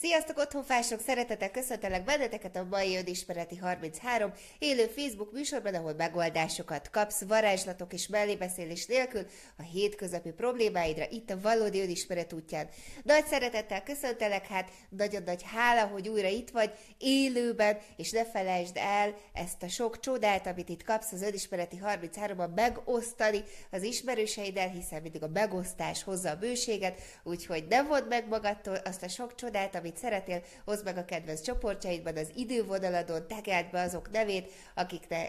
Sziasztok, otthonfások! Szeretettel köszöntelek benneteket a mai Önismereti 33 élő Facebook műsorban, ahol megoldásokat kapsz, varázslatok és mellébeszélés nélkül a hétköznapi problémáidra itt a valódi önismeret útján. Nagy szeretettel köszöntelek, hát nagyon nagy hála, hogy újra itt vagy, élőben, és ne felejtsd el ezt a sok csodát, amit itt kapsz az Önismereti 33-ban megosztani az ismerőseiddel, hiszen mindig a megosztás hozza a bőséget, úgyhogy ne vedd meg magadtól azt a sok csodát, amit amit szeretnél, hozd meg a kedvenc csoportjaidban, az idővonaladon, tegeld be azok nevét, akikne,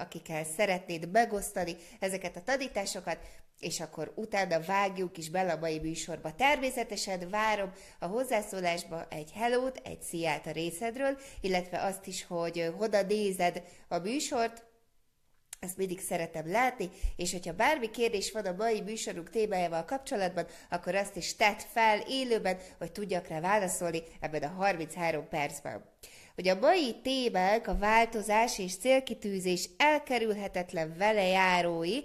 akikkel szeretnéd megosztani ezeket a tanításokat, és akkor utána vágjuk is bele a mai műsorba. Természetesen várom a hozzászólásba egy hellót, egy sziát a részedről, illetve azt is, hogy hoda nézed a műsort, ezt mindig szeretem látni, és hogyha bármi kérdés van a mai műsorunk témájával kapcsolatban, akkor azt is tett fel élőben, hogy tudjak rá válaszolni ebben a 33 percben. Hogy a mai témák a változás és célkitűzés elkerülhetetlen velejárói,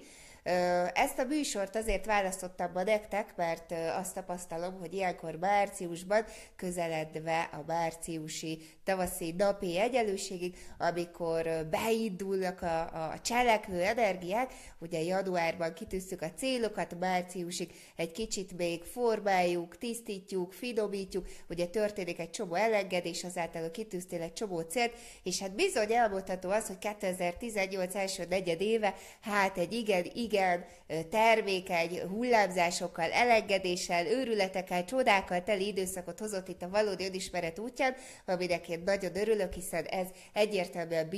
ezt a műsort azért választottam ma nektek, mert azt tapasztalom, hogy ilyenkor márciusban, közeledve a márciusi tavaszi napi egyenlőségig, amikor beindulnak a, a cselekvő energiák, ugye januárban kitűztük a célokat, márciusig egy kicsit még formáljuk, tisztítjuk, finomítjuk, ugye történik egy csomó elengedés, azáltal kitűztél egy csomó célt, és hát bizony elmondható az, hogy 2018 első negyed éve, hát egy igen, igen igen termékeny hullámzásokkal, elengedéssel, őrületekkel, csodákkal teli időszakot hozott itt a valódi önismeret útján, aminek én nagyon örülök, hiszen ez egyértelműen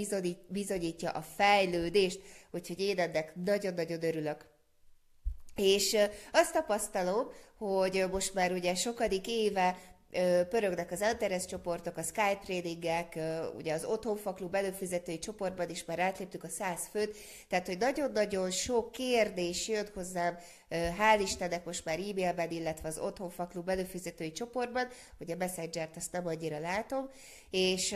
bizonyítja a fejlődést, úgyhogy én ennek nagyon-nagyon örülök. És azt tapasztalom, hogy most már ugye sokadik éve pörögnek az Antares csoportok, a Skype tradingek, ugye az Otthonfaklub előfizetői csoportban is már átléptük a 100 főt, tehát hogy nagyon-nagyon sok kérdés jött hozzám, hál' Istennek most már e-mailben, illetve az Otthonfaklub előfizetői csoportban, ugye a Messenger-t azt nem annyira látom, és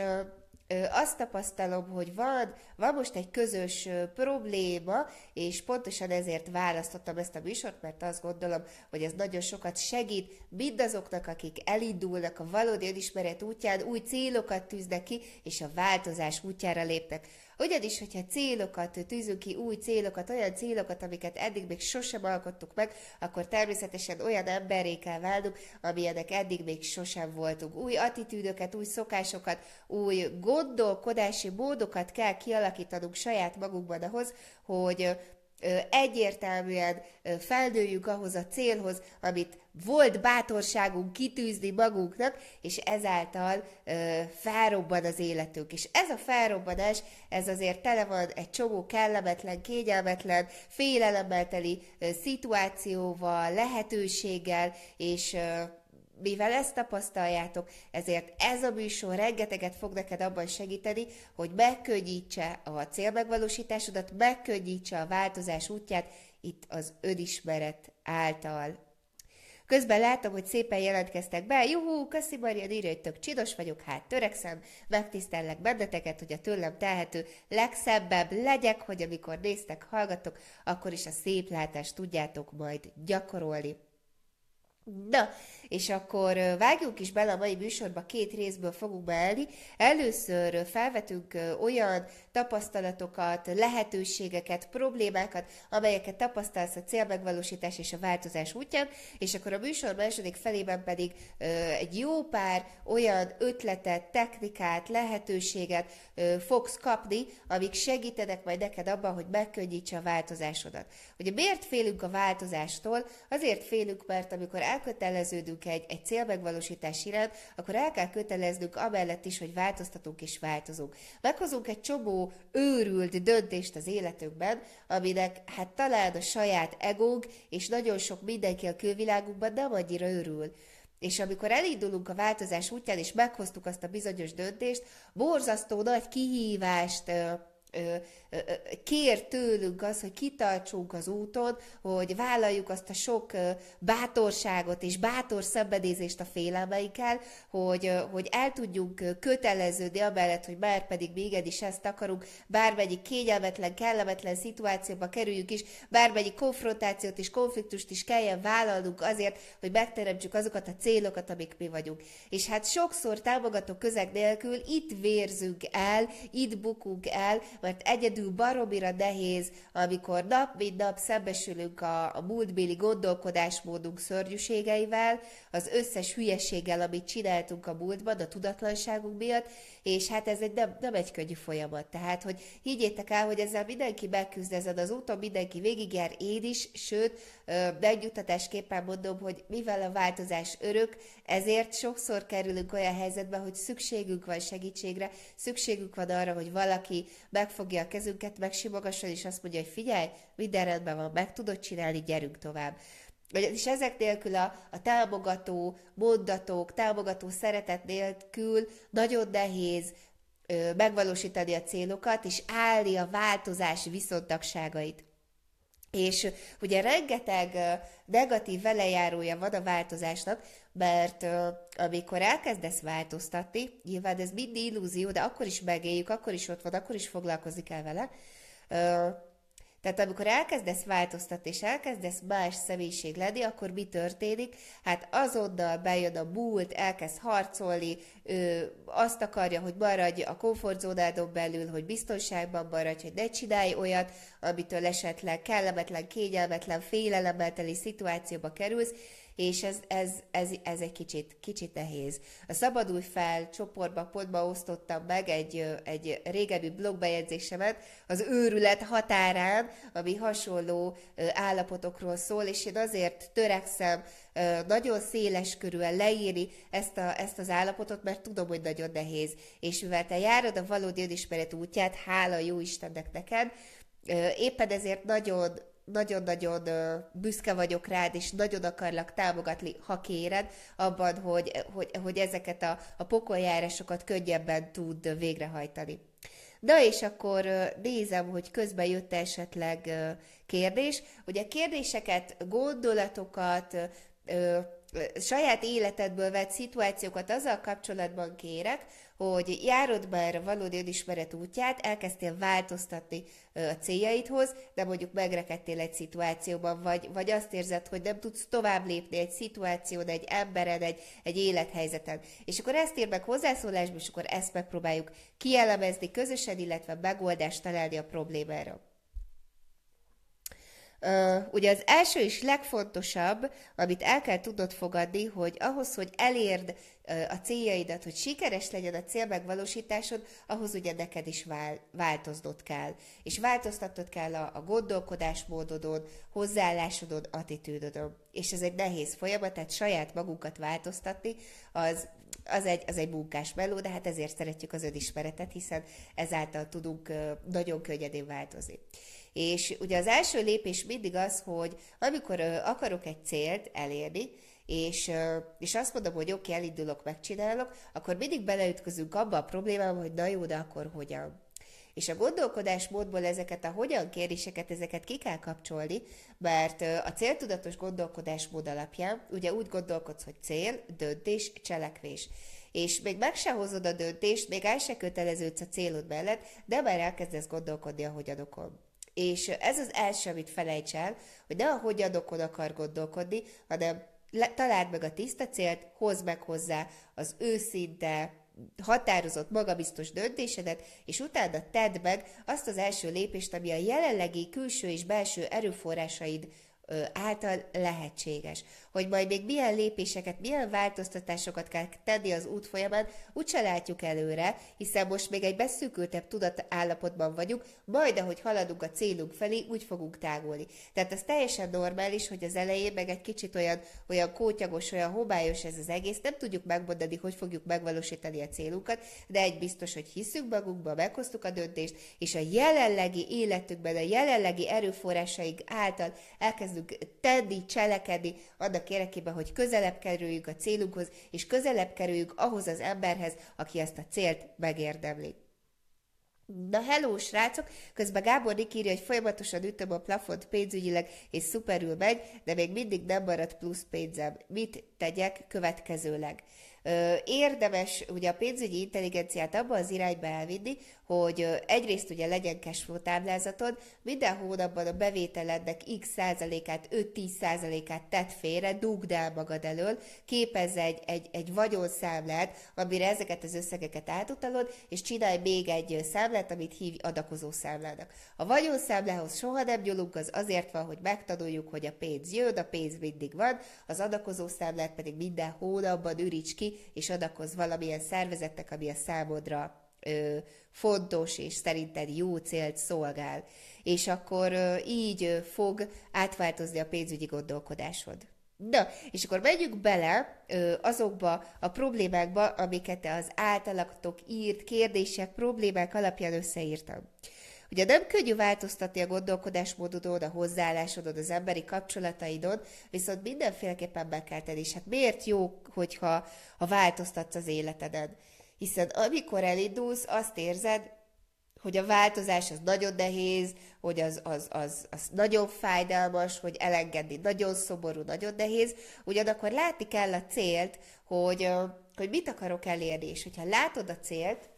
azt tapasztalom, hogy van, van most egy közös probléma, és pontosan ezért választottam ezt a műsort, mert azt gondolom, hogy ez nagyon sokat segít mindazoknak, akik elindulnak a valódi önismeret útján, új célokat tűznek ki, és a változás útjára lépnek. Ugyanis, hogyha célokat tűzünk ki, új célokat, olyan célokat, amiket eddig még sosem alkottuk meg, akkor természetesen olyan emberré kell válnunk, amilyenek eddig még sosem voltunk. Új attitűdöket, új szokásokat, új gondolkodási módokat kell kialakítanunk saját magunkban ahhoz, hogy egyértelműen feldőjük ahhoz a célhoz, amit volt bátorságunk kitűzni magunknak, és ezáltal felrobban az életünk. És ez a felrobbanás, ez azért tele van egy csomó kellemetlen, kényelmetlen, félelemmel teli szituációval, lehetőséggel, és mivel ezt tapasztaljátok, ezért ez a műsor rengeteget fog neked abban segíteni, hogy megkönnyítse a célmegvalósításodat, megkönnyítse a változás útját itt az önismeret által. Közben látom, hogy szépen jelentkeztek be. Juhú, köszi Maria, írja, hogy tök csinos vagyok, hát törekszem, megtisztellek benneteket, hogy a tőlem tehető legszebbebb legyek, hogy amikor néztek, hallgatok, akkor is a szép látást tudjátok majd gyakorolni. Na, és akkor vágjuk is bele a mai műsorba, két részből fogunk beelni. Először felvetünk olyan tapasztalatokat, lehetőségeket, problémákat, amelyeket tapasztalsz a célmegvalósítás és a változás útján, és akkor a műsor második felében pedig egy jó pár olyan ötletet, technikát, lehetőséget fogsz kapni, amik segítenek majd neked abban, hogy megkönnyítse a változásodat. Ugye miért félünk a változástól? Azért félünk, mert amikor elköteleződünk egy, egy célmegvalósítás iránt, akkor el kell köteleznünk amellett is, hogy változtatunk és változunk. Meghozunk egy csomó őrült döntést az életünkben, aminek hát talán a saját egónk, és nagyon sok mindenki a külvilágunkban nem annyira örül. És amikor elindulunk a változás útján, és meghoztuk azt a bizonyos döntést, borzasztó nagy kihívást kér tőlünk az, hogy kitartsunk az úton, hogy vállaljuk azt a sok bátorságot és bátor szenvedézést a félelmeikkel, hogy, hogy el tudjunk köteleződni amellett, hogy már pedig még is ezt akarunk, bármelyik kényelmetlen, kellemetlen szituációba kerüljük is, bármelyik konfrontációt és konfliktust is kelljen vállalnunk azért, hogy megteremtsük azokat a célokat, amik mi vagyunk. És hát sokszor támogató közeg nélkül itt vérzünk el, itt bukunk el, mert egyedül baromira nehéz, amikor nap mint nap szembesülünk a, a múltbéli gondolkodásmódunk szörnyűségeivel, az összes hülyeséggel, amit csináltunk a múltban, a tudatlanságunk miatt, és hát ez egy nem, nem egy könnyű folyamat. Tehát, hogy higgyétek el, hogy ezzel mindenki megküzd ezen az úton, mindenki végigjár, én is, sőt, megnyugtatásképpen mondom, hogy mivel a változás örök, ezért sokszor kerülünk olyan helyzetbe, hogy szükségünk van segítségre, szükségünk van arra, hogy valaki megfogja a kezünket, megsimogasson, és azt mondja, hogy figyelj, minden rendben van, meg tudod csinálni, gyerünk tovább. És ezek nélkül a, a támogató mondatok, támogató szeretet nélkül nagyon nehéz ö, megvalósítani a célokat, és állni a változás viszontagságait. És ugye rengeteg negatív velejárója van a változásnak, mert amikor elkezdesz változtatni, nyilván ez mind illúzió, de akkor is megéljük, akkor is ott van, akkor is foglalkozni kell vele, tehát amikor elkezdesz változtatni, és elkezdesz más személyiség lenni, akkor mi történik? Hát azonnal bejön a múlt, elkezd harcolni, ő azt akarja, hogy maradj a komfortzónádon belül, hogy biztonságban maradj, hogy ne csinálj olyat, amitől esetleg kellemetlen, kényelmetlen, félelemmel teli szituációba kerülsz, és ez, ez, ez, ez egy kicsit, kicsit nehéz. A Szabadulj fel csoportba, pontba osztottam meg egy, egy régebbi blogbejegyzésemet az őrület határán, ami hasonló állapotokról szól, és én azért törekszem nagyon széles körülön leírni ezt, a, ezt az állapotot, mert tudom, hogy nagyon nehéz. És mivel te járod a valódi önismeret útját, hála jó Istennek neked, éppen ezért nagyon nagyon-nagyon büszke vagyok rád, és nagyon akarlak támogatni, ha kéred, abban, hogy, hogy, hogy ezeket a, a pokoljárásokat könnyebben tud végrehajtani. Na és akkor nézem, hogy közben jött esetleg kérdés. Ugye kérdéseket, gondolatokat, saját életedből vett szituációkat azzal kapcsolatban kérek, hogy járod már a valódi önismeret útját, elkezdtél változtatni a céljaidhoz, de mondjuk megrekedtél egy szituációban, vagy, vagy azt érzed, hogy nem tudsz tovább lépni egy szituáción, egy embered, egy, egy élethelyzeten. És akkor ezt ír meg hozzászólásba, és akkor ezt megpróbáljuk kielemezni közösen, illetve megoldást találni a problémára. Ugye az első és legfontosabb, amit el kell tudnod fogadni, hogy ahhoz, hogy elérd a céljaidat, hogy sikeres legyen a célmegvalósításod, ahhoz ugye neked is vál, változnod kell. És változtatnod kell a, a gondolkodásmódodon, hozzáállásodon, attitűdodon. És ez egy nehéz folyamat, tehát saját magunkat változtatni, az az egy, az egy munkás meló, de hát ezért szeretjük az önismeretet, hiszen ezáltal tudunk nagyon könnyedén változni. És ugye az első lépés mindig az, hogy amikor akarok egy célt elérni, és, és azt mondom, hogy oké, okay, elindulok, megcsinálok, akkor mindig beleütközünk abba a problémába, hogy na jó, de akkor hogyan. És a gondolkodásmódból ezeket a hogyan kérdéseket, ezeket ki kell kapcsolni, mert a céltudatos gondolkodásmód alapján ugye úgy gondolkodsz, hogy cél, döntés, cselekvés. És még meg se hozod a döntést, még el se köteleződsz a célod mellett, de már elkezdesz gondolkodni a hogyanokon. És ez az első, amit felejts el, hogy ne a hogyanokon akar gondolkodni, hanem találd meg a tiszta célt, hozd meg hozzá az őszinte, határozott, magabiztos döntésedet, és utána tedd meg azt az első lépést, ami a jelenlegi külső és belső erőforrásaid által lehetséges. Hogy majd még milyen lépéseket, milyen változtatásokat kell tenni az út folyamán, úgyse látjuk előre, hiszen most még egy beszűkültebb tudatállapotban vagyunk, majd ahogy haladunk a célunk felé, úgy fogunk tágulni. Tehát ez teljesen normális, hogy az elején meg egy kicsit olyan, olyan kótyagos, olyan homályos ez az egész, nem tudjuk megmondani, hogy fogjuk megvalósítani a célunkat, de egy biztos, hogy hiszünk magunkba, meghoztuk a döntést, és a jelenlegi életükben, a jelenlegi erőforrásaink által elkezdünk elkezdünk tenni, cselekedni annak érdekében, hogy közelebb kerüljünk a célunkhoz, és közelebb kerüljünk ahhoz az emberhez, aki ezt a célt megérdemli. Na hello, srácok! Közben Gábor Rik írja, hogy folyamatosan ütöm a plafont pénzügyileg, és szuperül megy, de még mindig nem maradt plusz pénzem. Mit tegyek következőleg? Érdemes ugye a pénzügyi intelligenciát abba az irányba elvinni, hogy egyrészt ugye legyen cashflow táblázatod, minden hónapban a bevételednek x százalékát, 5-10 százalékát tett félre, dugd el magad elől, képezz egy, egy, egy vagyonszámlát, amire ezeket az összegeket átutalod, és csinálj még egy számlát, amit hív adakozó számlának. A vagyonszámlához soha nem nyúlunk, az azért van, hogy megtanuljuk, hogy a pénz jön, a pénz mindig van, az adakozó számlát pedig minden hónapban üríts ki, és adakoz valamilyen szervezetnek, ami a számodra fontos és szerinted jó célt szolgál. És akkor így fog átváltozni a pénzügyi gondolkodásod. Na, és akkor megyünk bele azokba a problémákba, amiket az általatok írt kérdések, problémák alapján összeírtam. Ugye nem könnyű változtatni a gondolkodásmódodon, a hozzáállásodon, az emberi kapcsolataidon, viszont mindenféleképpen be kell tenni. És hát miért jó, hogyha ha változtatsz az életeden? Hiszen amikor elindulsz, azt érzed, hogy a változás az nagyon nehéz, hogy az, az, az, az nagyon fájdalmas, hogy elengedni nagyon szomorú, nagyon nehéz, ugyanakkor látni kell a célt, hogy, hogy mit akarok elérni, és hogyha látod a célt,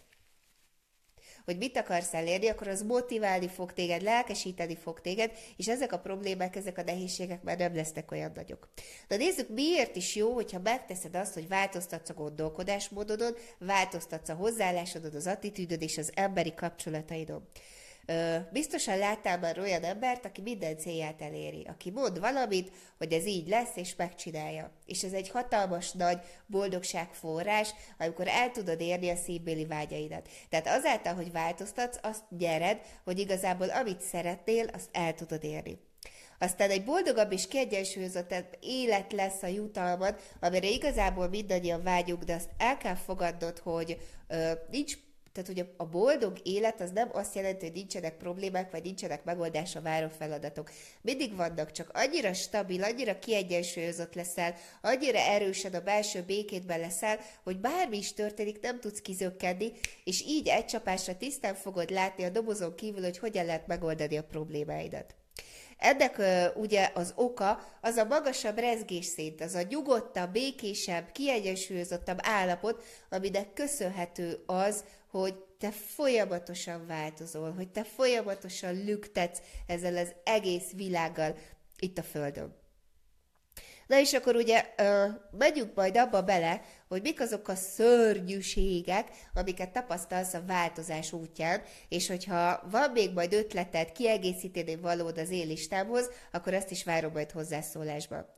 hogy mit akarsz elérni, akkor az motiválni fog téged, lelkesíteni fog téged, és ezek a problémák, ezek a nehézségek már nem lesznek olyan nagyok. De nézzük, miért is jó, hogyha megteszed azt, hogy változtatsz a gondolkodásmódodon, változtatsz a hozzáállásodon, az attitűdöd és az emberi kapcsolataidon. Biztosan láttál már olyan embert, aki minden célját eléri, aki mond valamit, hogy ez így lesz, és megcsinálja. És ez egy hatalmas nagy boldogságforrás, amikor el tudod érni a szívbéli vágyaidat. Tehát azáltal, hogy változtatsz, azt nyered, hogy igazából amit szeretnél, azt el tudod érni. Aztán egy boldogabb és kiegyensúlyozott élet lesz a jutalmad, amire igazából mindannyian vágyunk, de azt el kell fogadnod, hogy ö, nincs tehát, hogy a boldog élet az nem azt jelenti, hogy nincsenek problémák, vagy nincsenek megoldásra váró feladatok. Mindig vannak, csak annyira stabil, annyira kiegyensúlyozott leszel, annyira erősen a belső békétben leszel, hogy bármi is történik, nem tudsz kizökkenni, és így egy csapásra tisztán fogod látni a dobozon kívül, hogy hogyan lehet megoldani a problémáidat. Ennek ugye az oka az a magasabb rezgésszint, az a nyugodtabb, békésebb, kiegyensúlyozottabb állapot, aminek köszönhető az, hogy te folyamatosan változol, hogy te folyamatosan lüktetsz ezzel az egész világgal itt a Földön. Na és akkor ugye ö, megyünk majd abba bele, hogy mik azok a szörnyűségek, amiket tapasztalsz a változás útján, és hogyha van még majd ötleted, kiegészíteni valód az én akkor ezt is várom majd hozzászólásba.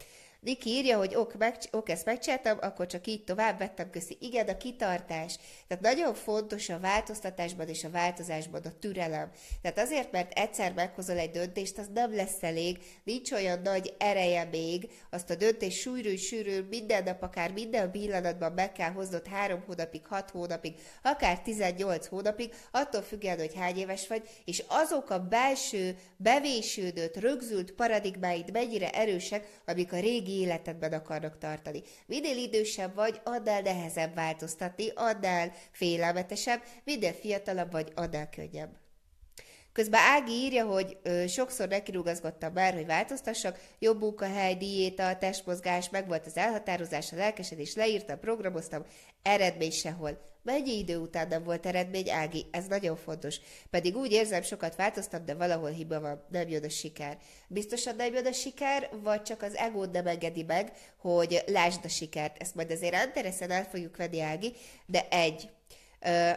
Niki írja, hogy ok, meg, ok, ezt megcsináltam, akkor csak így tovább vettem, köszi. Igen, a kitartás. Tehát nagyon fontos a változtatásban és a változásban a türelem. Tehát azért, mert egyszer meghozol egy döntést, az nem lesz elég, nincs olyan nagy ereje még, azt a döntést sűrű, sűrű, minden nap, akár minden pillanatban meg kell hoznod három hónapig, hat hónapig, akár 18 hónapig, attól függően, hogy hány éves vagy, és azok a belső, bevésődött, rögzült paradigmáid mennyire erősek, amik a régi életedben akarnak tartani. Minél idősebb vagy, annál nehezebb változtatni, annál félelmetesebb, minél fiatalabb vagy, annál könnyebb. Közben Ági írja, hogy ö, sokszor nekirúgazgattam már, hogy változtassak, jobb munkahely, diéta, testmozgás, meg volt az elhatározás, a lelkesedés, leírtam, programoztam, eredmény sehol. Mennyi idő után nem volt eredmény, Ági? Ez nagyon fontos. Pedig úgy érzem, sokat változtam, de valahol hiba van, nem jön a siker. Biztosan nem jön a siker, vagy csak az egód nem engedi meg, hogy lásd a sikert. Ezt majd azért Anderesen el fogjuk venni, Ági, de egy,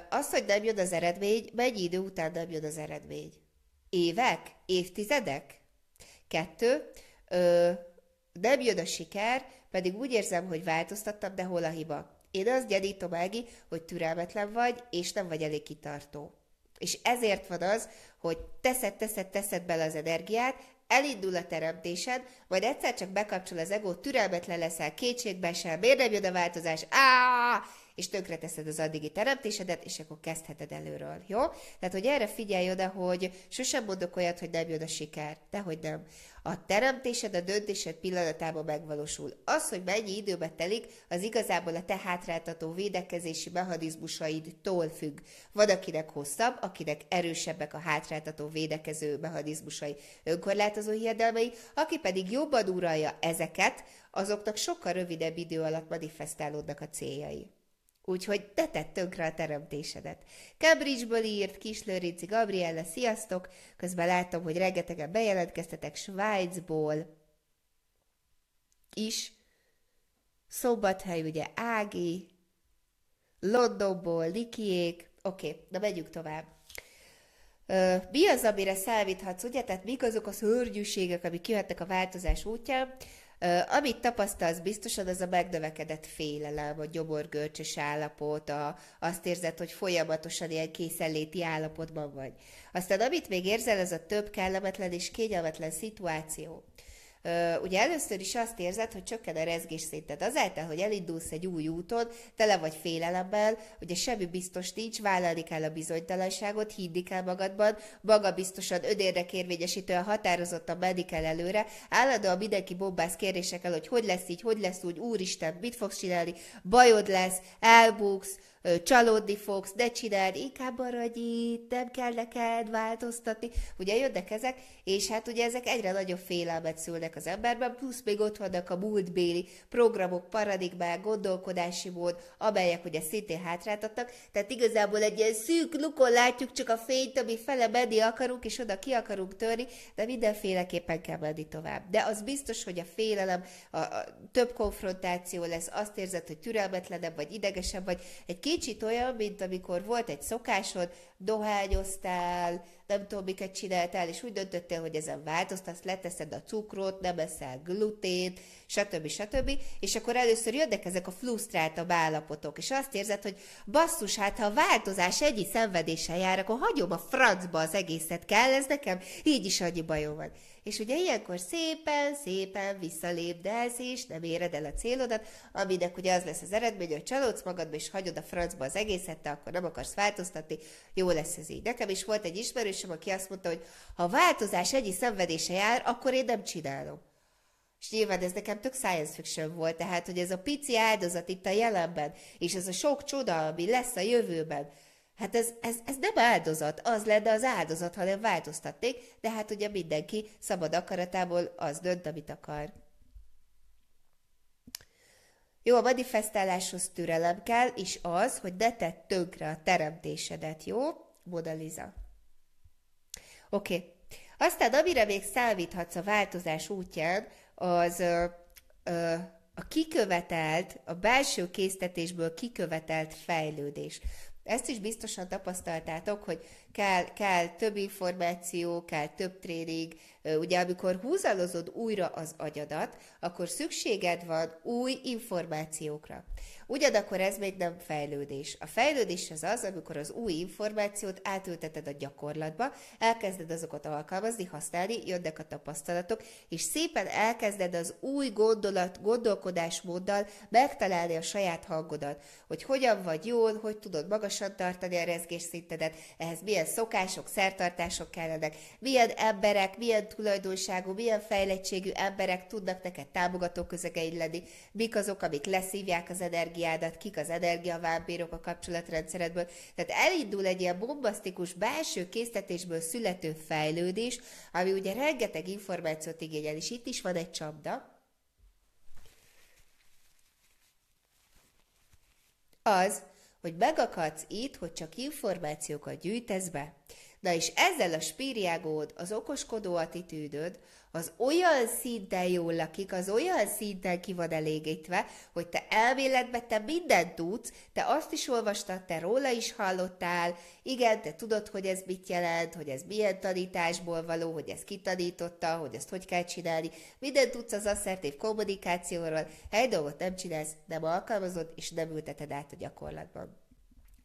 az, hogy nem jön az eredmény, mennyi idő után nem jön az eredmény? Évek? Évtizedek? Kettő, nem jön a siker, pedig úgy érzem, hogy változtattam, de hol a hiba? Én azt gyanítom, Ági, hogy türelmetlen vagy, és nem vagy elég kitartó. És ezért van az, hogy teszed, teszed, teszed bele az energiát, elindul a teremtésed, majd egyszer csak bekapcsol az ego, türelmetlen leszel, kétségbe sem, miért nem jön a változás, á, és tönkreteszed az addigi teremtésedet, és akkor kezdheted előről, jó? Tehát, hogy erre figyelj oda, hogy sosem mondok olyat, hogy nem jön a siker, dehogy nem. A teremtésed, a döntésed pillanatában megvalósul. Az, hogy mennyi időbe telik, az igazából a te hátráltató védekezési mechanizmusaidtól függ. Van, akinek hosszabb, akinek erősebbek a hátráltató védekező mechanizmusai, önkorlátozó hiedelmei, aki pedig jobban uralja ezeket, azoknak sokkal rövidebb idő alatt manifestálódnak a céljai. Úgyhogy te tett tönkre a teremtésedet. Cambridge-ből írt Kislőrinci Gabriella, sziasztok! Közben látom, hogy rengetegen bejelentkeztetek Svájcból is. Szombathely ugye Ági, Londonból Likiék. Oké, okay, de megyünk tovább. mi az, amire számíthatsz, ugye? Tehát mik azok a szörnyűségek, amik jöhetnek a változás útján? Amit tapasztalsz biztosan, az a megnövekedett félelem, a gyomorgörcsös állapot, a, azt érzed, hogy folyamatosan ilyen készenléti állapotban vagy. Aztán amit még érzel, az a több kellemetlen és kényelmetlen szituáció ugye először is azt érzed, hogy csökken a rezgésszinted. Azáltal, hogy elindulsz egy új úton, tele vagy félelemmel, ugye semmi biztos nincs, vállalni kell a bizonytalanságot, hídni kell magadban, maga biztosan önérdekérvényesítően határozottan menni kell előre, állandóan mindenki bombász kérdésekkel, hogy hogy lesz így, hogy lesz úgy, úristen, mit fogsz csinálni, bajod lesz, elbuksz, csalódni fogsz, de csináld, inkább maradj itt, nem kell neked változtatni. Ugye jönnek ezek, és hát ugye ezek egyre nagyobb félelmet szülnek az emberben, plusz még ott vannak a múltbéli programok, paradigmák, gondolkodási mód, amelyek ugye szintén hátráltatnak. Tehát igazából egy ilyen szűk lukon látjuk csak a fényt, ami fele menni akarunk, és oda ki akarunk törni, de mindenféleképpen kell menni tovább. De az biztos, hogy a félelem, a, a több konfrontáció lesz, azt érzed, hogy türelmetlenebb vagy idegesebb vagy, egy kicsit olyan, mint amikor volt egy szokásod, dohányoztál, nem tudom, miket csináltál, és úgy döntöttél, hogy ezen változtatsz, leteszed a cukrot, nem eszel glutént, stb. stb. És akkor először jönnek ezek a frusztráltabb állapotok, és azt érzed, hogy basszus, hát ha a változás egy szenvedéssel jár, akkor hagyom a francba az egészet, kell ez nekem? Így is annyi bajom van. És ugye ilyenkor szépen, szépen visszalépdelsz, és nem éred el a célodat, aminek ugye az lesz az eredmény, hogy csalódsz magadba, és hagyod a francba az egészet, te akkor nem akarsz változtatni, jó lesz ez így. Nekem is volt egy ismerősöm, aki azt mondta, hogy ha változás egy szenvedése jár, akkor én nem csinálom. És nyilván ez nekem tök science fiction volt, tehát, hogy ez a pici áldozat itt a jelenben, és ez a sok csoda, ami lesz a jövőben, Hát ez, ez, ez nem áldozat, az lenne az áldozat, ha nem változtatték, de hát ugye mindenki szabad akaratából az dönt, amit akar. Jó, a manifestáláshoz türelem kell, és az, hogy ne tedd tönkre a teremtésedet, jó? Modaliza. Oké. Okay. Aztán amire még számíthatsz a változás útján, az ö, ö, a kikövetelt, a belső késztetésből kikövetelt fejlődés. Ezt is biztosan tapasztaltátok, hogy kell, kell több információ, kell több tréning. Ugye, amikor húzalozod újra az agyadat, akkor szükséged van új információkra. Ugyanakkor ez még nem fejlődés. A fejlődés az az, amikor az új információt átülteted a gyakorlatba, elkezded azokat alkalmazni, használni, jönnek a tapasztalatok, és szépen elkezded az új gondolat, gondolkodásmóddal megtalálni a saját hangodat, hogy hogyan vagy jól, hogy tudod magasan tartani a rezgésszintedet, ehhez milyen szokások, szertartások kellenek, milyen emberek, milyen tulajdonságú, milyen fejlettségű emberek tudnak neked támogató közegeid lenni, mik azok, amik leszívják az energiádat, kik az energiavámpírok a kapcsolatrendszeredből. Tehát elindul egy ilyen bombasztikus belső késztetésből születő fejlődés, ami ugye rengeteg információt igényel, és itt is van egy csapda, az, hogy megakadsz itt, hogy csak információkat gyűjtesz be. Na és ezzel a spíriágód, az okoskodó attitűdöd, az olyan szinten jól lakik, az olyan szinten ki van elégítve, hogy te elméletben te mindent tudsz, te azt is olvastad, te róla is hallottál, igen, te tudod, hogy ez mit jelent, hogy ez milyen tanításból való, hogy ez kitanította, hogy ezt hogy kell csinálni, mindent tudsz az asszertív kommunikációról, egy dolgot nem csinálsz, nem alkalmazod, és nem ülteted át a gyakorlatban.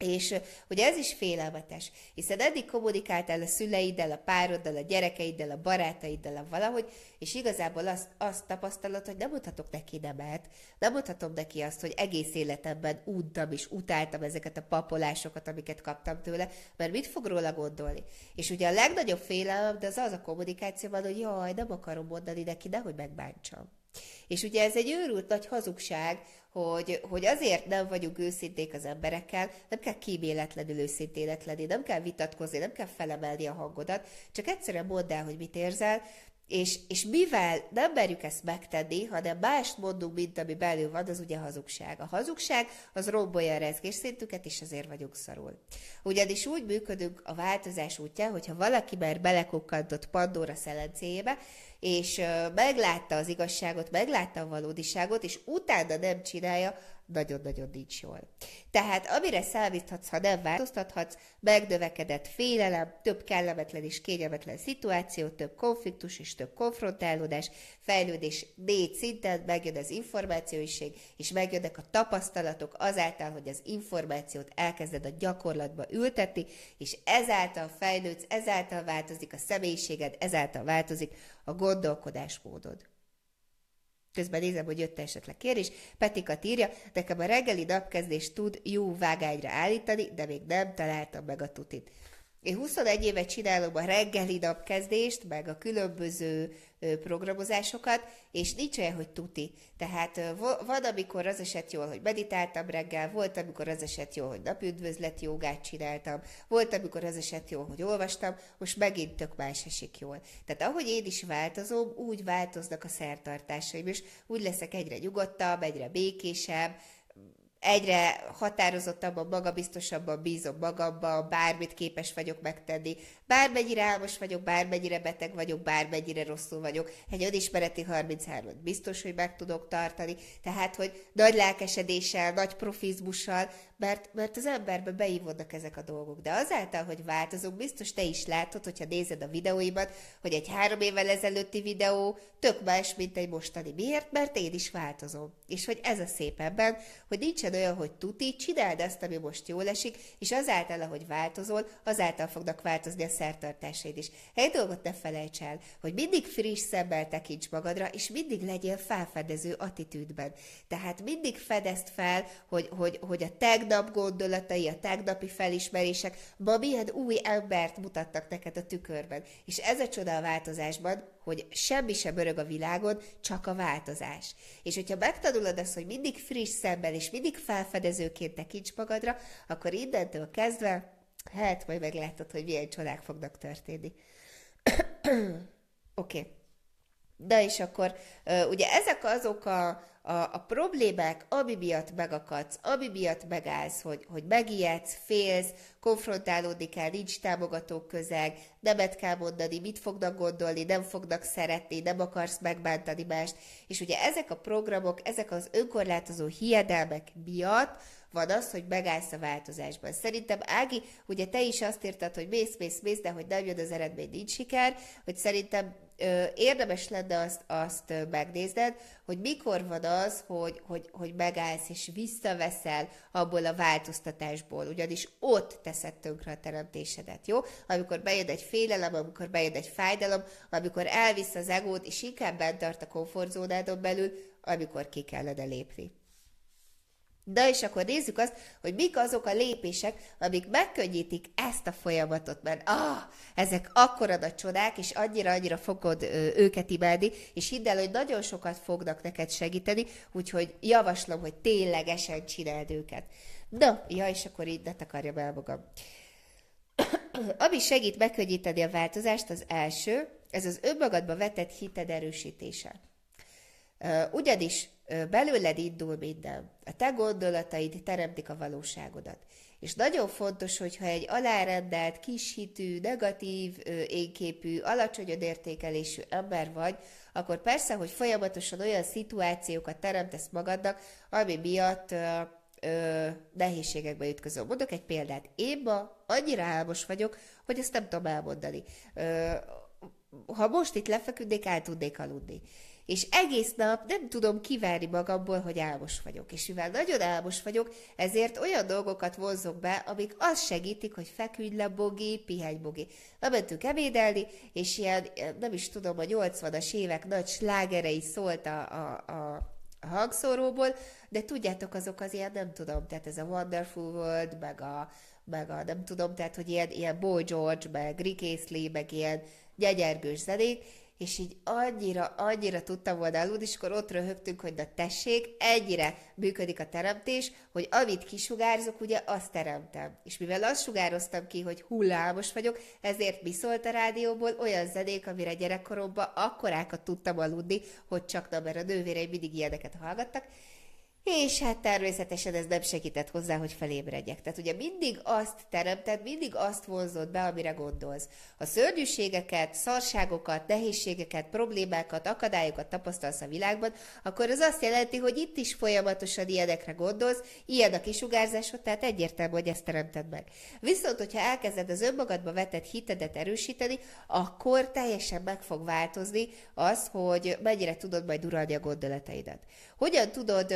És ugye ez is félelmetes, hiszen eddig kommunikáltál a szüleiddel, a pároddal, a gyerekeiddel, a barátaiddal, a valahogy, és igazából azt, azt tapasztalod, hogy nem mondhatok neki nemet, nem mondhatom neki azt, hogy egész életemben úttam és utáltam ezeket a papolásokat, amiket kaptam tőle, mert mit fog róla gondolni? És ugye a legnagyobb félelem, de az az a kommunikációban, hogy jaj, nem akarom mondani neki, nehogy megbántsam. És ugye ez egy őrült nagy hazugság, hogy, hogy azért nem vagyunk őszinték az emberekkel, nem kell kíméletlenül őszintének lenni, nem kell vitatkozni, nem kell felemelni a hangodat, csak egyszerűen mondd el, hogy mit érzel, és, és mivel nem merjük ezt megtenni, hanem mást mondunk, mint ami belül van, az ugye hazugság. A hazugság az rombolja a rezgésszintüket, és azért vagyunk szarul. Ugyanis úgy működünk a változás útján, hogyha valaki már belekukkantott Pandora szelencéjébe, és meglátta az igazságot, meglátta a valódiságot, és utána nem csinálja, nagyon-nagyon nincs jól. Tehát amire számíthatsz, ha nem változtathatsz, megdövekedett félelem, több kellemetlen és kényelmetlen szituáció, több konfliktus és több konfrontálódás, fejlődés négy szinten, megjön az információiség, és megjönnek a tapasztalatok azáltal, hogy az információt elkezded a gyakorlatba ültetni, és ezáltal fejlődsz, ezáltal változik a személyiséged, ezáltal változik a gondolkodásmódod. Közben nézem, hogy jött esetleg kérés. Petika írja, nekem a reggeli napkezdés tud jó vágányra állítani, de még nem találtam meg a tutit. Én 21 éve csinálom a reggeli napkezdést, meg a különböző programozásokat, és nincs olyan, hogy tuti. Tehát van, amikor az eset jól, hogy meditáltam reggel, volt, amikor az eset jól, hogy napüdvözlet jogát csináltam, volt, amikor az eset jól, hogy olvastam, most megint tök más esik jól. Tehát ahogy én is változom, úgy változnak a szertartásaim, és úgy leszek egyre nyugodtabb, egyre békésebb, egyre határozottabban, magabiztosabban bízom magamba, bármit képes vagyok megtenni, bármennyire álmos vagyok, bármennyire beteg vagyok, bármennyire rosszul vagyok, egy önismereti 33-at biztos, hogy meg tudok tartani, tehát, hogy nagy lelkesedéssel, nagy profizmussal, mert, mert az emberbe beívódnak ezek a dolgok. De azáltal, hogy változunk, biztos te is látod, hogyha nézed a videóimat, hogy egy három évvel ezelőtti videó tök más, mint egy mostani. Miért? Mert én is változom. És hogy ez a szép ebben, hogy nincsen olyan, hogy tuti, csináld azt, ami most jól esik, és azáltal, ahogy változol, azáltal fognak változni a szertartásaid is. Egy dolgot ne felejts el, hogy mindig friss szemmel tekints magadra, és mindig legyél felfedező attitűdben. Tehát mindig fedezd fel, hogy, hogy, hogy a tegnap gondolatai, a tegnapi felismerések ma milyen új embert mutattak neked a tükörben. És ez a csoda a változásban, hogy semmi sem örög a világon, csak a változás. És hogyha megtanulod azt, hogy mindig friss szemmel és mindig felfedezőként tekints magadra, akkor innentől kezdve Hát, majd meglátod, hogy milyen csodák fognak történni. Oké. okay. De és akkor ugye ezek azok a, a, a problémák, ami miatt megakadsz, ami miatt megállsz, hogy, hogy megijedsz, félsz, konfrontálódni kell, nincs támogató közeg, nemet kell mondani, mit fognak gondolni, nem fognak szeretni, nem akarsz megbántani mást. És ugye ezek a programok, ezek az önkorlátozó hiedelmek miatt van az, hogy megállsz a változásban. Szerintem, Ági, ugye te is azt írtad, hogy mész, mész, mész, de hogy nem jön az eredmény, nincs siker, hogy szerintem érdemes lenne azt, azt megnézned, hogy mikor van az, hogy, hogy, hogy megállsz és visszaveszel abból a változtatásból, ugyanis ott teszed tönkre a teremtésedet, jó? Amikor bejön egy félelem, amikor bejön egy fájdalom, amikor elvisz az egót, és inkább bent tart a komfortzónádon belül, amikor ki kellene lépni. De és akkor nézzük azt, hogy mik azok a lépések, amik megkönnyítik ezt a folyamatot, mert ah, ezek akkora nagy csodák, és annyira-annyira fogod őket imádni, és hidd el, hogy nagyon sokat fognak neked segíteni, úgyhogy javaslom, hogy ténylegesen csináld őket. Na, ja, és akkor így ne takarjam el magam. Ami segít megkönnyíteni a változást, az első, ez az önmagadba vetett hited erősítése. Ugyanis belőled indul minden. A te gondolataid teremtik a valóságodat. És nagyon fontos, hogyha egy alárendelt, kishitű, negatív énképű, alacsony értékelésű ember vagy, akkor persze, hogy folyamatosan olyan szituációkat teremtesz magadnak, ami miatt nehézségekbe ütközöl. Mondok egy példát. Én ma annyira álmos vagyok, hogy ezt nem tudom elmondani. Ö, ha most itt lefeküdnék, el tudnék aludni és egész nap nem tudom kiverni magamból, hogy álmos vagyok. És mivel nagyon álmos vagyok, ezért olyan dolgokat vonzok be, amik azt segítik, hogy feküdj le, bogi, pihenj, bogi. Lementünk ebédelni, és ilyen, nem is tudom, a 80-as évek nagy slágerei szólt a, a, a, a hangszóróból, de tudjátok, azok az ilyen, nem tudom, tehát ez a Wonderful World, meg a, meg a nem tudom, tehát, hogy ilyen, ilyen Boy George, meg Rick Astley, meg ilyen gyegyergős zenék, és így annyira, annyira tudtam volna aludni, és akkor ott röhögtünk, hogy na tessék, egyre működik a teremtés, hogy amit kisugárzok, ugye azt teremtem. És mivel azt sugároztam ki, hogy hullámos vagyok, ezért mi szólt a rádióból olyan zenék, amire gyerekkoromban akkorákat tudtam aludni, hogy csak nem, mert a nővéreim mindig ilyeneket hallgattak, és hát természetesen ez nem segített hozzá, hogy felébredjek. Tehát ugye mindig azt teremted, mindig azt vonzod be, amire gondolsz. A szörnyűségeket, szarságokat, nehézségeket, problémákat, akadályokat tapasztalsz a világban, akkor az azt jelenti, hogy itt is folyamatosan ilyenekre gondolsz, ilyen a kisugárzásod, tehát egyértelmű, hogy ezt teremted meg. Viszont, hogyha elkezded az önmagadba vetett hitedet erősíteni, akkor teljesen meg fog változni az, hogy mennyire tudod majd uralni a gondolataidat. Hogyan tudod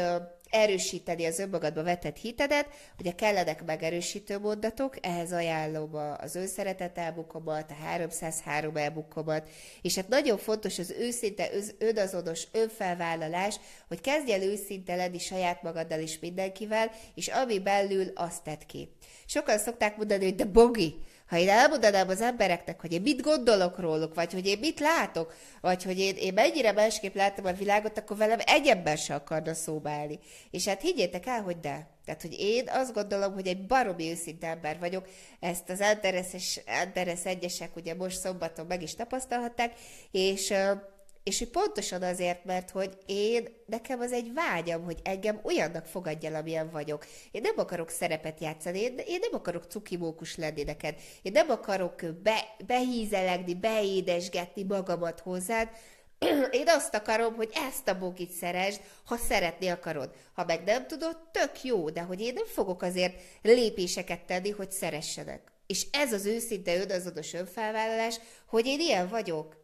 erősíteni az önmagadba vetett hitedet, ugye kellenek megerősítő mondatok, ehhez ajánlom az önszeretet elbukomat, a 303 elbukomat, és hát nagyon fontos az őszinte, önazonos önfelvállalás, hogy kezdj el őszinte lenni saját magaddal és mindenkivel, és ami belül azt tett ki. Sokan szokták mondani, hogy de bogi, ha én elmondanám az embereknek, hogy én mit gondolok róluk, vagy hogy én mit látok, vagy hogy én, én mennyire másképp látom a világot, akkor velem egy ember se akarna szóba állni. És hát higgyétek el, hogy de. Tehát, hogy én azt gondolom, hogy egy baromi őszinte ember vagyok, ezt az Anderes egyesek ugye most szombaton meg is tapasztalhatták, és és hogy pontosan azért, mert hogy én, nekem az egy vágyam, hogy engem olyannak fogadjál, amilyen vagyok. Én nem akarok szerepet játszani, én, én nem akarok cukimókus lenni neked. Én nem akarok be, behízelegni, beédesgetni magamat hozzád, én azt akarom, hogy ezt a bogit szeresd, ha szeretni akarod. Ha meg nem tudod, tök jó, de hogy én nem fogok azért lépéseket tenni, hogy szeressenek. És ez az őszinte önazonos önfelvállalás, hogy én ilyen vagyok.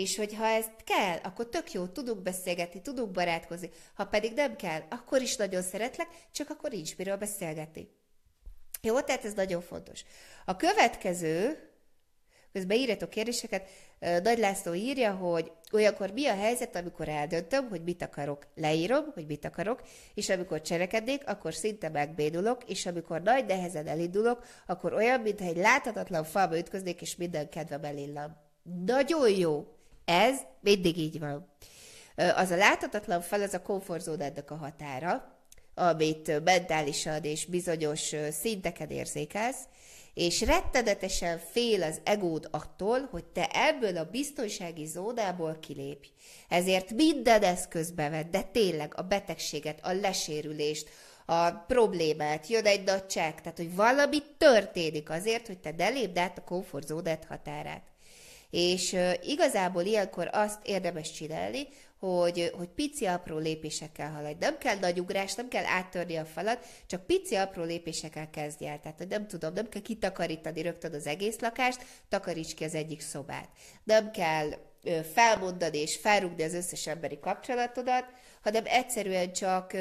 És hogyha ezt kell, akkor tök jó, tudunk beszélgetni, tudunk barátkozni. Ha pedig nem kell, akkor is nagyon szeretlek, csak akkor nincs miről beszélgetni. Jó, tehát ez nagyon fontos. A következő, közben írjatok kérdéseket, Nagy László írja, hogy olyankor mi a helyzet, amikor eldöntöm, hogy mit akarok, leírom, hogy mit akarok, és amikor cselekednék, akkor szinte megbénulok, és amikor nagy nehezen elindulok, akkor olyan, mintha egy láthatatlan falba ütköznék, és minden kedvem elillam. Nagyon jó! Ez mindig így van. Az a láthatatlan fel, az a komfortzónádnak a határa, amit mentálisan és bizonyos szinteken érzékelsz, és rettenetesen fél az egód attól, hogy te ebből a biztonsági zónából kilépj. Ezért minden eszközbe vedd, de tényleg a betegséget, a lesérülést, a problémát, jön egy nagy csekk, tehát hogy valami történik azért, hogy te ne lépd át a komfortzónát határát. És igazából ilyenkor azt érdemes csinálni, hogy, hogy pici apró lépésekkel haladj. Nem kell nagy ugrás, nem kell áttörni a falat, csak pici apró lépésekkel kezdj el. Tehát, hogy nem tudom, nem kell kitakarítani rögtön az egész lakást, takaríts ki az egyik szobát. Nem kell felmondani és felrúgni az összes emberi kapcsolatodat, hanem egyszerűen csak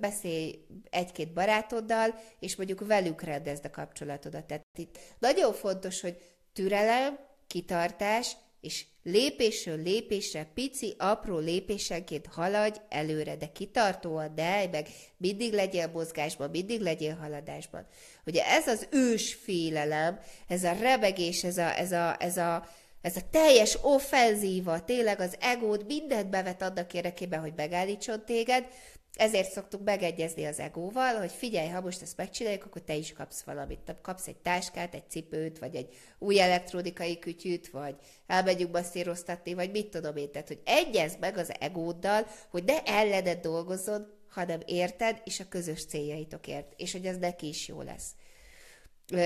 beszélj egy-két barátoddal, és mondjuk velük rendezd a kapcsolatodat. Tehát itt nagyon fontos, hogy türelem, kitartás, és lépésről lépésre, pici, apró lépésenként haladj előre, de kitartóan, de meg mindig legyél mozgásban, mindig legyél haladásban. Ugye ez az ős félelem, ez a rebegés, ez a, ez a, ez a, ez a teljes offenzíva, tényleg az egód mindent bevet annak érdekében, hogy megállítson téged, ezért szoktuk megegyezni az egóval, hogy figyelj, ha most ezt megcsináljuk, akkor te is kapsz valamit. Kapsz egy táskát, egy cipőt, vagy egy új elektronikai kütyűt, vagy elmegyünk masszíroztatni, vagy mit tudom én. Tehát, hogy egyezd meg az egóddal, hogy ne ellened dolgozzon, hanem érted, és a közös céljaitokért, és hogy ez neki is jó lesz.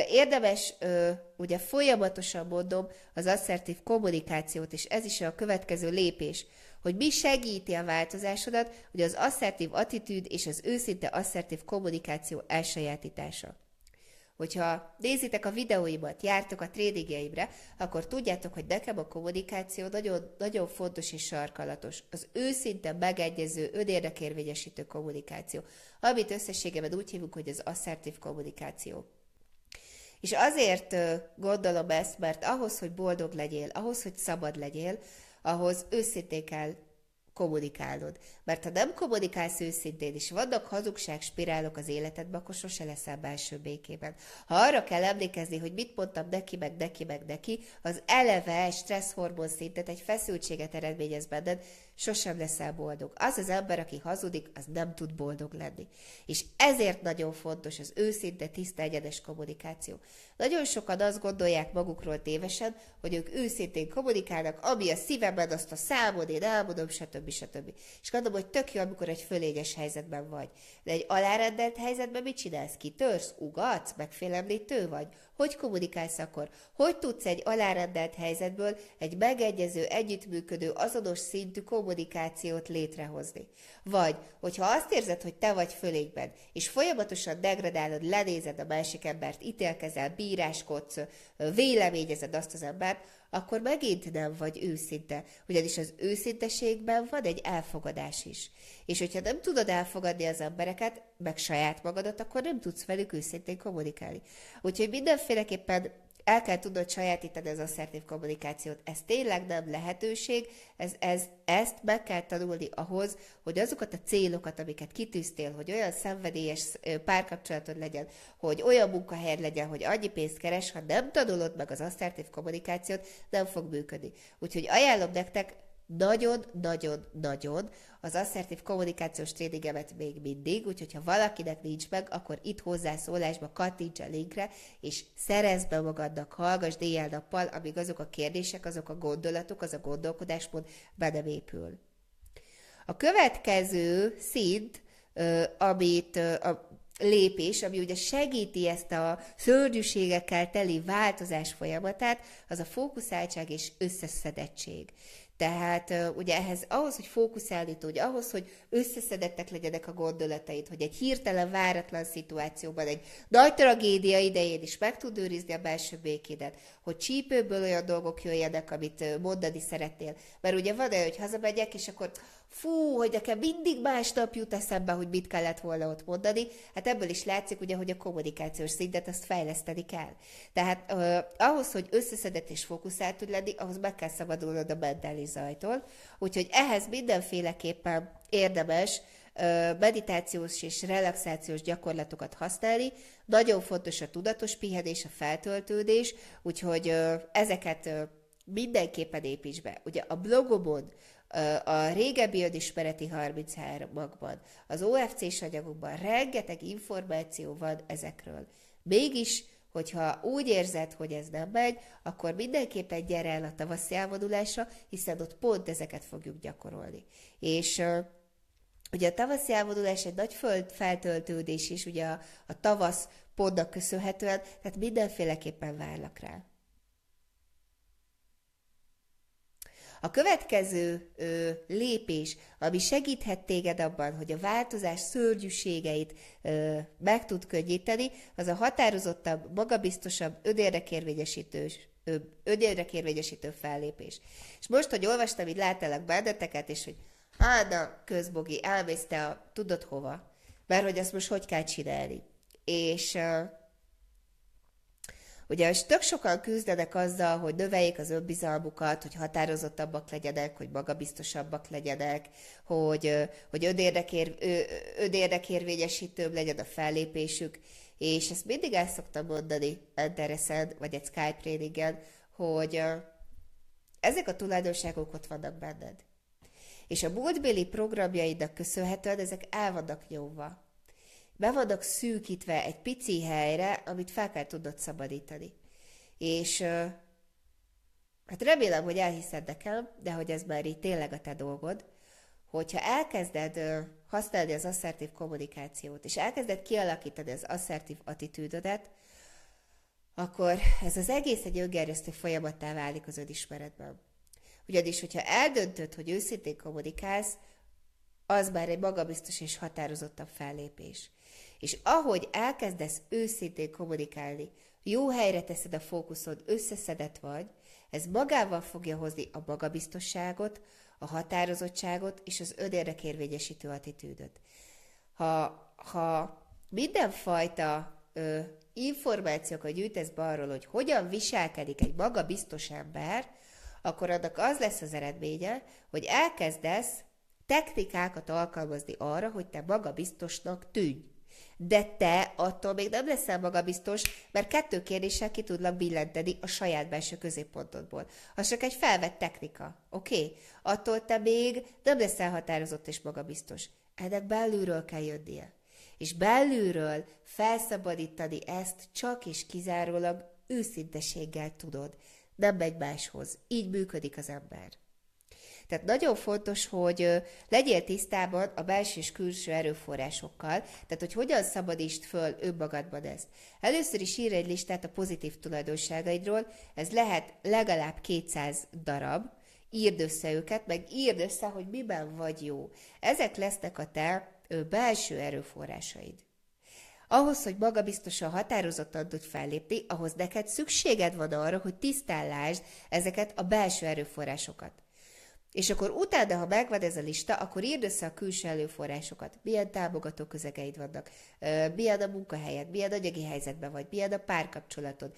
Érdemes, ugye folyamatosan mondom, az asszertív kommunikációt, és ez is a következő lépés, hogy mi segíti a változásodat, hogy az asszertív attitűd és az őszinte asszertív kommunikáció elsajátítása. Hogyha nézitek a videóimat, jártok a tréningjeimre, akkor tudjátok, hogy nekem a kommunikáció nagyon, nagyon fontos és sarkalatos. Az őszinte megegyező, önérdekérvényesítő kommunikáció, amit összességében úgy hívunk, hogy az asszertív kommunikáció. És azért gondolom ezt, mert ahhoz, hogy boldog legyél, ahhoz, hogy szabad legyél, ahhoz őszintén kell kommunikálnod. Mert ha nem kommunikálsz őszintén, és vannak hazugság spirálok az életedben, akkor sose leszel belső békében. Ha arra kell emlékezni, hogy mit mondtam neki, meg neki, meg neki, az eleve stresszhormon szintet, egy feszültséget eredményez benned, sosem leszel boldog. Az az ember, aki hazudik, az nem tud boldog lenni. És ezért nagyon fontos az őszinte, tiszta, egyenes kommunikáció. Nagyon sokan azt gondolják magukról tévesen, hogy ők őszintén kommunikálnak, ami a szívemben, azt a számod, én elmondom, stb. stb. És gondolom, hogy tök jó, amikor egy fölényes helyzetben vagy. De egy alárendelt helyzetben mit csinálsz ki? Törsz, ugatsz, megfélemlítő vagy? Hogy kommunikálsz akkor? Hogy tudsz egy alárendelt helyzetből egy megegyező, együttműködő, azonos szintű kommunikációt létrehozni? Vagy, hogyha azt érzed, hogy te vagy fölényben, és folyamatosan degradálod, lenézed a másik embert, ítélkezel, bíráskodsz, véleményezed azt az embert, akkor megint nem vagy őszinte, ugyanis az őszinteségben van egy elfogadás is. És hogyha nem tudod elfogadni az embereket, meg saját magadat, akkor nem tudsz velük őszintén kommunikálni. Úgyhogy mindenféleképpen el kell tudnod sajátítani az asszertív kommunikációt. Ez tényleg nem lehetőség, ez, ez, ezt meg kell tanulni ahhoz, hogy azokat a célokat, amiket kitűztél, hogy olyan szenvedélyes párkapcsolatod legyen, hogy olyan munkahelyed legyen, hogy annyi pénzt keres, ha nem tanulod meg az asszertív kommunikációt, nem fog működni. Úgyhogy ajánlom nektek, nagyon-nagyon-nagyon az asszertív kommunikációs tréningemet még mindig, úgyhogy ha valakinek nincs meg, akkor itt hozzászólásba kattints a linkre, és szerezd be magadnak, hallgass dél-nappal, amíg azok a kérdések, azok a gondolatok, az a gondolkodásmód be nem épül. A következő szint, amit a lépés, ami ugye segíti ezt a szörnyűségekkel teli változás folyamatát, az a fókuszáltság és összeszedettség. Tehát ugye ehhez, ahhoz, hogy fókuszálni tudj, ahhoz, hogy összeszedettek legyenek a gondolataid, hogy egy hirtelen, váratlan szituációban, egy nagy tragédia idején is meg tud őrizni a belső békédet, hogy csípőből olyan dolgok jöjjenek, amit mondani szeretnél. Mert ugye van olyan, hogy hazamegyek, és akkor fú, hogy nekem mindig másnap jut eszembe, hogy mit kellett volna ott mondani. Hát ebből is látszik ugye, hogy a kommunikációs szintet azt fejleszteni kell. Tehát uh, ahhoz, hogy összeszedett és fókuszált tud lenni, ahhoz meg kell szabadulnod a mentális zajtól. Úgyhogy ehhez mindenféleképpen érdemes meditációs és relaxációs gyakorlatokat használni. Nagyon fontos a tudatos pihenés, a feltöltődés, úgyhogy ezeket mindenképpen építs be. Ugye a blogomon a régebbi önismereti 33-akban, az OFC-s anyagokban rengeteg információ van ezekről. Mégis, hogyha úgy érzed, hogy ez nem megy, akkor mindenképpen gyere el a tavaszi elvonulásra, hiszen ott pont ezeket fogjuk gyakorolni. És Ugye a tavaszi elvonulás egy nagy föld feltöltődés is, ugye a, a tavasz pontnak köszönhetően, tehát mindenféleképpen várlak rá. A következő ö, lépés, ami segíthet téged abban, hogy a változás szörnyűségeit ö, meg tud könnyíteni, az a határozottabb, magabiztosabb, önérdekérvényesítős önérdekérvényesítő fellépés. És most, hogy olvastam, így láttalak benneteket, és hogy hát a közbogi, elmész te a tudod hova, mert hogy ezt most hogy kell csinálni. És Ugye, és tök sokan küzdenek azzal, hogy növeljék az önbizalmukat, hogy határozottabbak legyenek, hogy magabiztosabbak legyenek, hogy, hogy ödérdekér, ödérdekérvényesítőbb legyen a fellépésük, és ezt mindig el szoktam mondani Enteresen, vagy egy Skype tréningen, hogy ezek a tulajdonságok ott vannak benned. És a múltbéli programjaidnak köszönhetően ezek el vannak nyomva be szűkítve egy pici helyre, amit fel kell tudnod szabadítani. És hát remélem, hogy elhiszed nekem, de hogy ez már így tényleg a te dolgod, hogyha elkezded használni az asszertív kommunikációt, és elkezded kialakítani az asszertív attitűdödet, akkor ez az egész egy öngerjesztő folyamattá válik az önismeretben. Ugyanis, hogyha eldöntöd, hogy őszintén kommunikálsz, az már egy magabiztos és határozottabb fellépés. És ahogy elkezdesz őszintén kommunikálni, jó helyre teszed a fókuszod, összeszedett vagy, ez magával fogja hozni a magabiztosságot, a határozottságot és az önérdekérvényesítő attitűdöt. Ha, ha mindenfajta ö, információkat gyűjtesz be arról, hogy hogyan viselkedik egy magabiztos ember, akkor annak az lesz az eredménye, hogy elkezdesz technikákat alkalmazni arra, hogy te magabiztosnak tűnj. De te attól még nem leszel magabiztos, mert kettő kérdéssel ki tudlak billenteni a saját belső középpontodból. Az csak egy felvett technika, oké? Okay? Attól te még nem leszel határozott és magabiztos. Ennek belülről kell jönnie. És belülről felszabadítani ezt csak és kizárólag őszinteséggel tudod. Nem megy máshoz. Így működik az ember. Tehát nagyon fontos, hogy legyél tisztában a belső és külső erőforrásokkal, tehát hogy hogyan szabadítsd föl önmagadban ezt. Először is ír egy listát a pozitív tulajdonságaidról, ez lehet legalább 200 darab, írd össze őket, meg írd össze, hogy miben vagy jó. Ezek lesznek a te belső erőforrásaid. Ahhoz, hogy magabiztosan határozottan tudj fellépni, ahhoz neked szükséged van arra, hogy tisztállásd ezeket a belső erőforrásokat. És akkor utána, ha megvan ez a lista, akkor írd össze a külső előforrásokat. Milyen támogató közegeid vannak, milyen a munkahelyed, milyen anyagi helyzetben vagy, milyen a párkapcsolatod,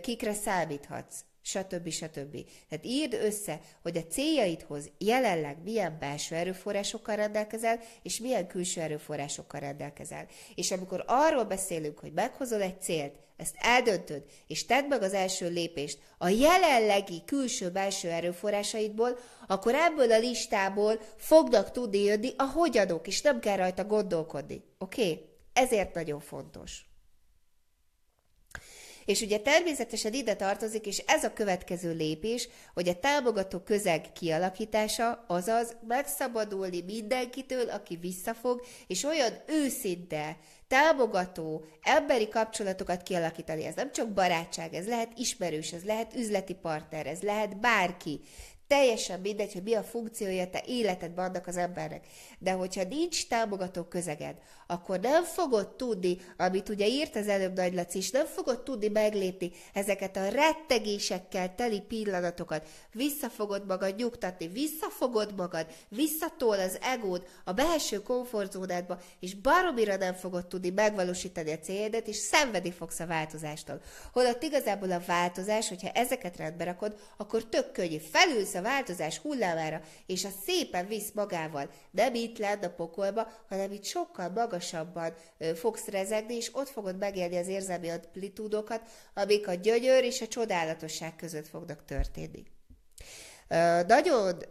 kikre számíthatsz, stb. stb. Tehát írd össze, hogy a céljaidhoz jelenleg milyen belső erőforrásokkal rendelkezel, és milyen külső erőforrásokkal rendelkezel. És amikor arról beszélünk, hogy meghozol egy célt, ezt eldöntöd, és tedd meg az első lépést a jelenlegi külső-belső erőforrásaidból, akkor ebből a listából fognak tudni jönni a hogyanok, és nem kell rajta gondolkodni. Oké? Okay? Ezért nagyon fontos. És ugye természetesen ide tartozik, és ez a következő lépés, hogy a támogató közeg kialakítása, azaz megszabadulni mindenkitől, aki visszafog, és olyan őszinte, támogató, emberi kapcsolatokat kialakítani. Ez nem csak barátság, ez lehet ismerős, ez lehet üzleti partner, ez lehet bárki. Teljesen mindegy, hogy mi a funkciója te életedben annak az embernek. De hogyha nincs támogató közeged, akkor nem fogod tudni, amit ugye írt az előbb Nagy Laci is, nem fogod tudni meglépni ezeket a rettegésekkel teli pillanatokat. Vissza fogod magad nyugtatni, visszafogod magad, visszatol az egód a belső komfortzónádba, és baromira nem fogod tudni megvalósítani a céljedet, és szenvedni fogsz a változástól. Holott igazából a változás, hogyha ezeket rendbe rakod, akkor tök könnyű. Felülsz a változás hullámára, és a szépen visz magával. Nem itt lenne a pokolba, hanem itt sokkal magasabban fogsz rezegni, és ott fogod megélni az érzelmi amplitúdokat, amik a gyönyör és a csodálatosság között fognak történni. Nagyon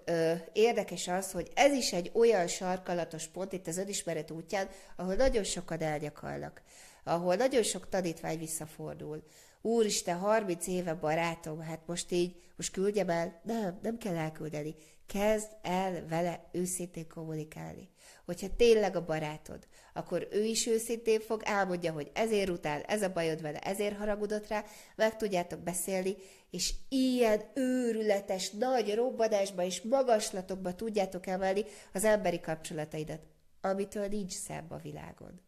érdekes az, hogy ez is egy olyan sarkalatos pont itt az önismeret útján, ahol nagyon sokan elnyakalnak, ahol nagyon sok tanítvány visszafordul, Úristen, 30 éve barátom, hát most így, most küldjem el? Nem, nem kell elküldeni. Kezd el vele őszintén kommunikálni. Hogyha tényleg a barátod, akkor ő is őszintén fog, elmondja, hogy ezért utál, ez a bajod vele, ezért haragudott rá, meg tudjátok beszélni, és ilyen őrületes, nagy robbanásba és magaslatokba tudjátok emelni az emberi kapcsolataidat, amitől nincs szebb a világon.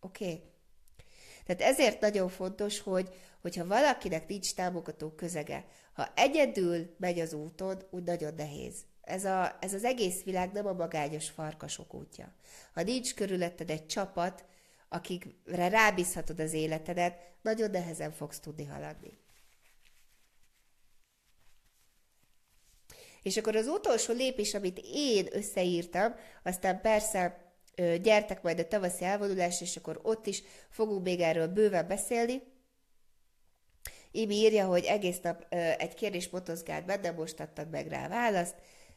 Oké? Okay? Tehát ezért nagyon fontos, hogy, hogyha valakinek nincs támogató közege, ha egyedül megy az úton, úgy nagyon nehéz. Ez, a, ez az egész világ nem a magányos farkasok útja. Ha nincs körülötted egy csapat, akikre rábízhatod az életedet, nagyon nehezen fogsz tudni haladni. És akkor az utolsó lépés, amit én összeírtam, aztán persze gyertek majd a tavaszi elvonulás, és akkor ott is fogunk még erről bőven beszélni. Imi írja, hogy egész nap egy kérdés motozgált be, de most adtad meg rá választ.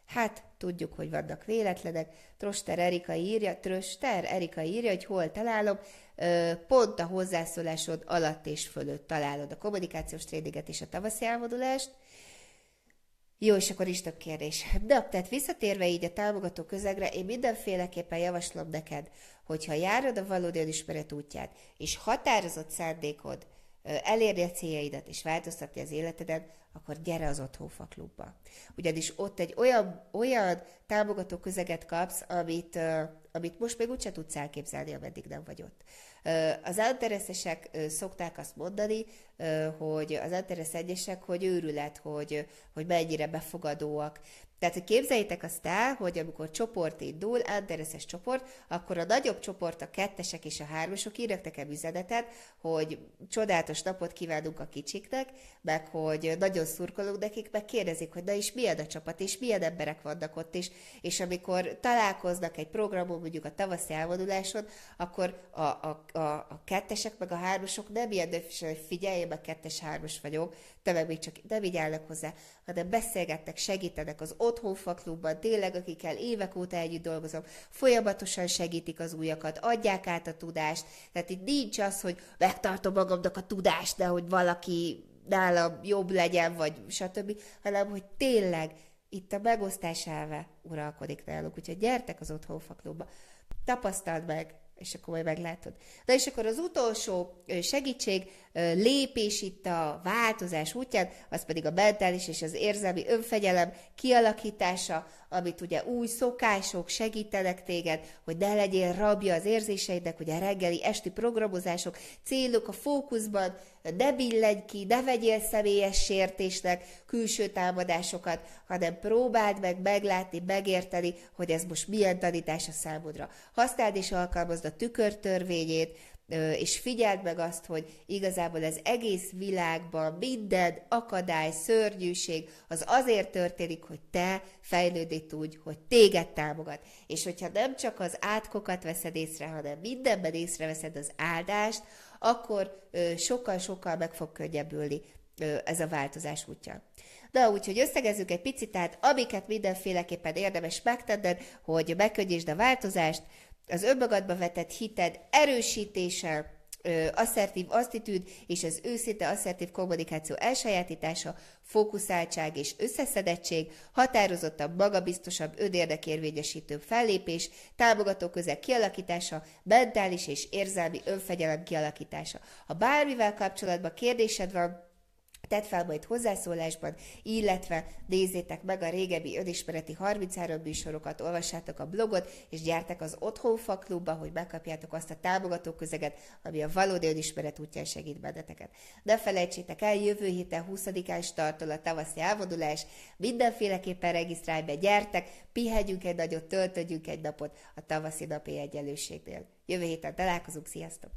Hát, tudjuk, hogy vannak véletlenek. Troster Erika írja, Tröster Erika írja, hogy hol találom. Pont a hozzászólásod alatt és fölött találod a kommunikációs tréninget és a tavaszi elvonulást. Jó, és akkor is több kérdés. De, tehát visszatérve így a támogató közegre, én mindenféleképpen javaslom neked, hogyha járod a valódi önismeret útját, és határozott szándékod elérni a céljaidat és változtatni az életedet, akkor gyere az Otthófa klubba. Ugyanis ott egy olyan, olyan támogató közeget kapsz, amit, amit most még úgyse tudsz elképzelni, ameddig nem vagy ott. Az altereszesek szokták azt mondani, hogy az alteresz egyesek, hogy őrület, hogy, hogy mennyire befogadóak, tehát, hogy képzeljétek azt el, hogy amikor csoport indul, Andereszes csoport, akkor a nagyobb csoport, a kettesek és a hármasok írnak nekem üzenetet, hogy csodálatos napot kívánunk a kicsiknek, meg hogy nagyon szurkolunk nekik, meg kérdezik, hogy na és milyen a csapat, és milyen emberek vannak ott is, és amikor találkoznak egy programon, mondjuk a tavaszi elvonuláson, akkor a, a, a, a kettesek meg a hármasok nem ilyen hogy figyelj, meg kettes-hármas vagyok, te meg még csak nem így állnak hozzá, hanem beszélgetnek, segítenek az otthonfa klubban, tényleg akikkel évek óta együtt dolgozom, folyamatosan segítik az újakat, adják át a tudást, tehát itt nincs az, hogy megtartom magamnak a tudást, de hogy valaki nálam jobb legyen, vagy stb., hanem hogy tényleg itt a megosztás elve uralkodik náluk, úgyhogy gyertek az otthonfa klubba, tapasztald meg, és akkor majd meglátod. Na és akkor az utolsó segítség, lépés itt a változás útján, az pedig a mentális és az érzelmi önfegyelem kialakítása, amit ugye új szokások segítenek téged, hogy ne legyél rabja az érzéseidnek, ugye a reggeli, esti programozások, célok a fókuszban, ne billenj ki, ne vegyél személyes sértésnek külső támadásokat, hanem próbáld meg meglátni, megérteni, hogy ez most milyen tanítás a számodra. Használd és alkalmazd a tükörtörvényét, és figyeld meg azt, hogy igazából az egész világban minden akadály, szörnyűség az azért történik, hogy te fejlődni tudj, hogy téged támogat. És hogyha nem csak az átkokat veszed észre, hanem mindenben észreveszed az áldást, akkor sokkal-sokkal meg fog könnyebbülni ez a változás útja. Na, úgyhogy összegezzük egy picit, tehát amiket mindenféleképpen érdemes megtenned, hogy megkönnyítsd a változást, az önmagadba vetett hited erősítése, asszertív attitűd és az őszinte asszertív kommunikáció elsajátítása, fókuszáltság és összeszedettség, határozottabb, magabiztosabb, önérdekérvényesítőbb fellépés, támogató közeg kialakítása, mentális és érzelmi önfegyelem kialakítása. Ha bármivel kapcsolatban kérdésed van, Tedd fel majd hozzászólásban, illetve nézzétek meg a régebbi önismereti 33 műsorokat, olvassátok a blogot, és gyertek az Otthonfa klubba, hogy megkapjátok azt a támogató közeget, ami a valódi önismeret útján segít benneteket. Ne felejtsétek el, jövő héten 20-án startol a tavaszi elvonulás, mindenféleképpen regisztrálj be, gyertek, pihenjünk egy nagyot, töltödjünk egy napot a tavaszi napi egyenlőségnél. Jövő héten találkozunk, sziasztok!